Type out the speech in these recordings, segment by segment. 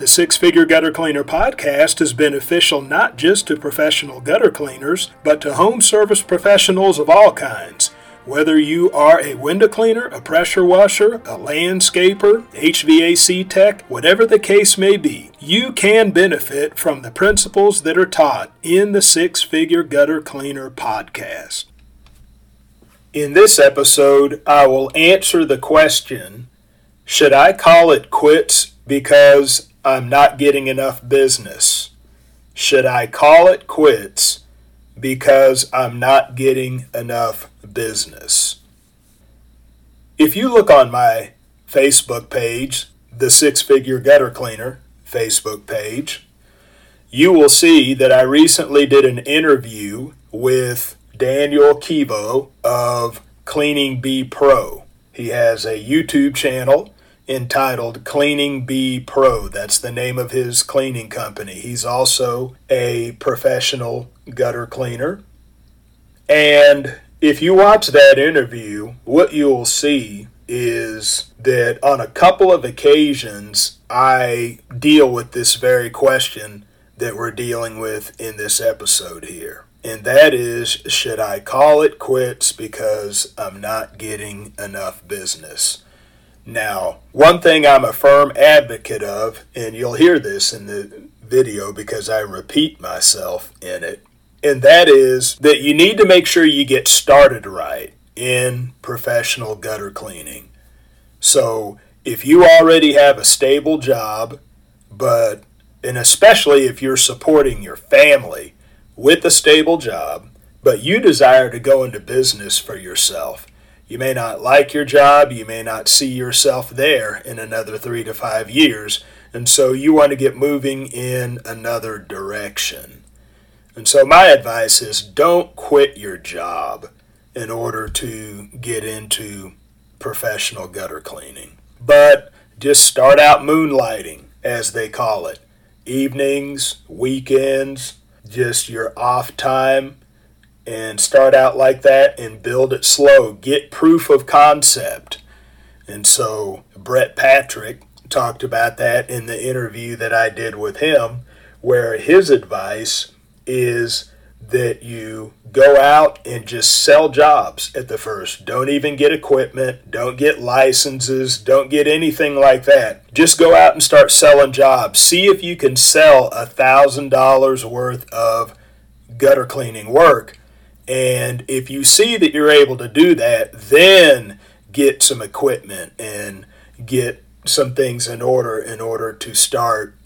The Six Figure Gutter Cleaner podcast is beneficial not just to professional gutter cleaners, but to home service professionals of all kinds. Whether you are a window cleaner, a pressure washer, a landscaper, HVAC tech, whatever the case may be, you can benefit from the principles that are taught in the Six Figure Gutter Cleaner podcast. In this episode, I will answer the question Should I call it quits because I'm not getting enough business? Should I call it quits because I'm not getting enough business? If you look on my Facebook page, the Six Figure Gutter Cleaner Facebook page, you will see that I recently did an interview with Daniel Kivo of Cleaning Bee Pro. He has a YouTube channel entitled Cleaning Bee Pro. That's the name of his cleaning company. He's also a professional gutter cleaner. And if you watch that interview, what you'll see is that on a couple of occasions, I deal with this very question that we're dealing with in this episode here. And that is should I call it quits because I'm not getting enough business? Now, one thing I'm a firm advocate of, and you'll hear this in the video because I repeat myself in it, and that is that you need to make sure you get started right in professional gutter cleaning. So, if you already have a stable job, but and especially if you're supporting your family with a stable job, but you desire to go into business for yourself, you may not like your job, you may not see yourself there in another three to five years, and so you want to get moving in another direction. And so, my advice is don't quit your job in order to get into professional gutter cleaning, but just start out moonlighting, as they call it. Evenings, weekends, just your off time and start out like that and build it slow. Get proof of concept. And so Brett Patrick talked about that in the interview that I did with him, where his advice is that you go out and just sell jobs at the first. Don't even get equipment, don't get licenses, don't get anything like that. Just go out and start selling jobs. See if you can sell a thousand dollars worth of gutter cleaning work and if you see that you're able to do that, then get some equipment and get some things in order in order to start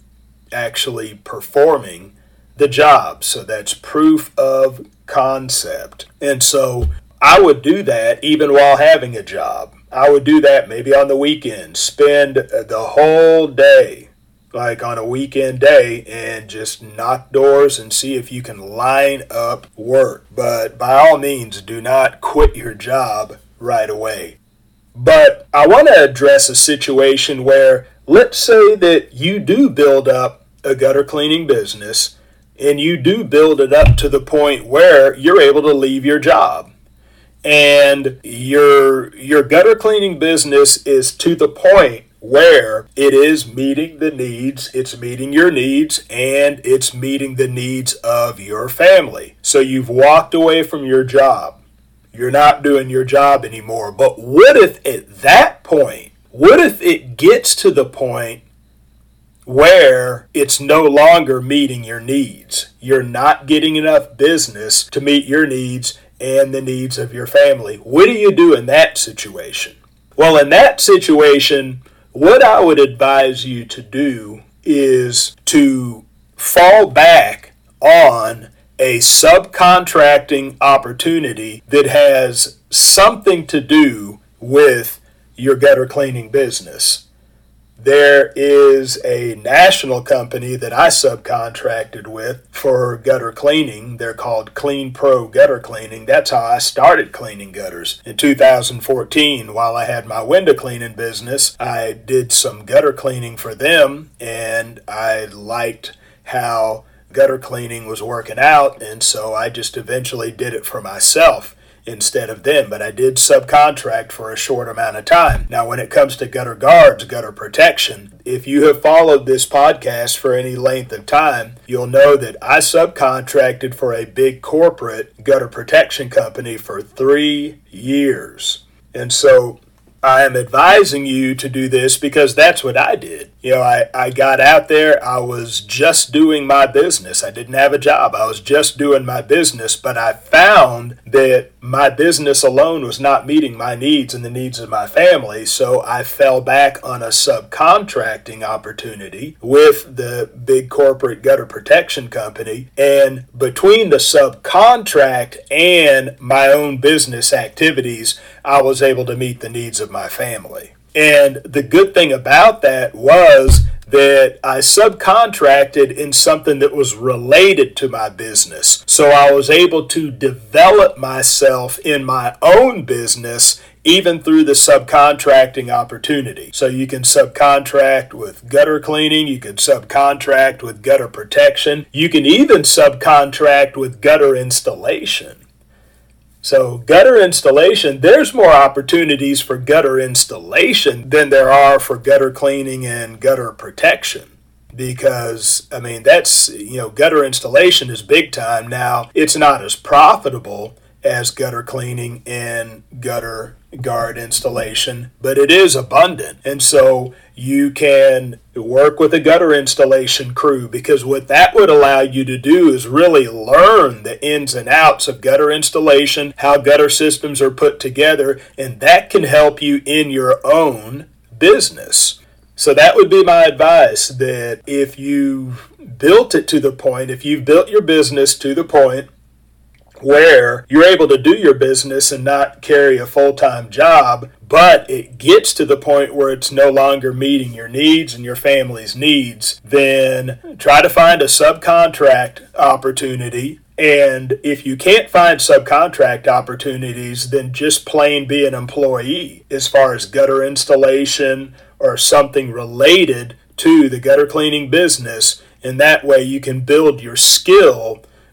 actually performing the job. So that's proof of concept. And so I would do that even while having a job. I would do that maybe on the weekend, spend the whole day like on a weekend day and just knock doors and see if you can line up work. But by all means, do not quit your job right away. But I want to address a situation where let's say that you do build up a gutter cleaning business and you do build it up to the point where you're able to leave your job and your your gutter cleaning business is to the point where it is meeting the needs, it's meeting your needs, and it's meeting the needs of your family. So you've walked away from your job. You're not doing your job anymore. But what if at that point, what if it gets to the point where it's no longer meeting your needs? You're not getting enough business to meet your needs and the needs of your family. What do you do in that situation? Well, in that situation, what I would advise you to do is to fall back on a subcontracting opportunity that has something to do with your gutter cleaning business. There is a national company that I subcontracted with for gutter cleaning. They're called Clean Pro Gutter Cleaning. That's how I started cleaning gutters. In 2014, while I had my window cleaning business, I did some gutter cleaning for them and I liked how gutter cleaning was working out, and so I just eventually did it for myself instead of them, but I did subcontract for a short amount of time. Now, when it comes to gutter guards, gutter protection, if you have followed this podcast for any length of time, you'll know that I subcontracted for a big corporate gutter protection company for three years. And so I am advising you to do this because that's what I did. You know, I, I got out there, I was just doing my business. I didn't have a job, I was just doing my business, but I found that my business alone was not meeting my needs and the needs of my family. So I fell back on a subcontracting opportunity with the big corporate gutter protection company. And between the subcontract and my own business activities, I was able to meet the needs of my family. And the good thing about that was that I subcontracted in something that was related to my business. So I was able to develop myself in my own business even through the subcontracting opportunity. So you can subcontract with gutter cleaning, you can subcontract with gutter protection, you can even subcontract with gutter installation. So, gutter installation, there's more opportunities for gutter installation than there are for gutter cleaning and gutter protection. Because, I mean, that's, you know, gutter installation is big time. Now, it's not as profitable as gutter cleaning and gutter guard installation, but it is abundant. And so you can work with a gutter installation crew because what that would allow you to do is really learn the ins and outs of gutter installation, how gutter systems are put together, and that can help you in your own business. So that would be my advice that if you've built it to the point, if you've built your business to the point where you're able to do your business and not carry a full time job, but it gets to the point where it's no longer meeting your needs and your family's needs, then try to find a subcontract opportunity. And if you can't find subcontract opportunities, then just plain be an employee as far as gutter installation or something related to the gutter cleaning business. And that way you can build your skill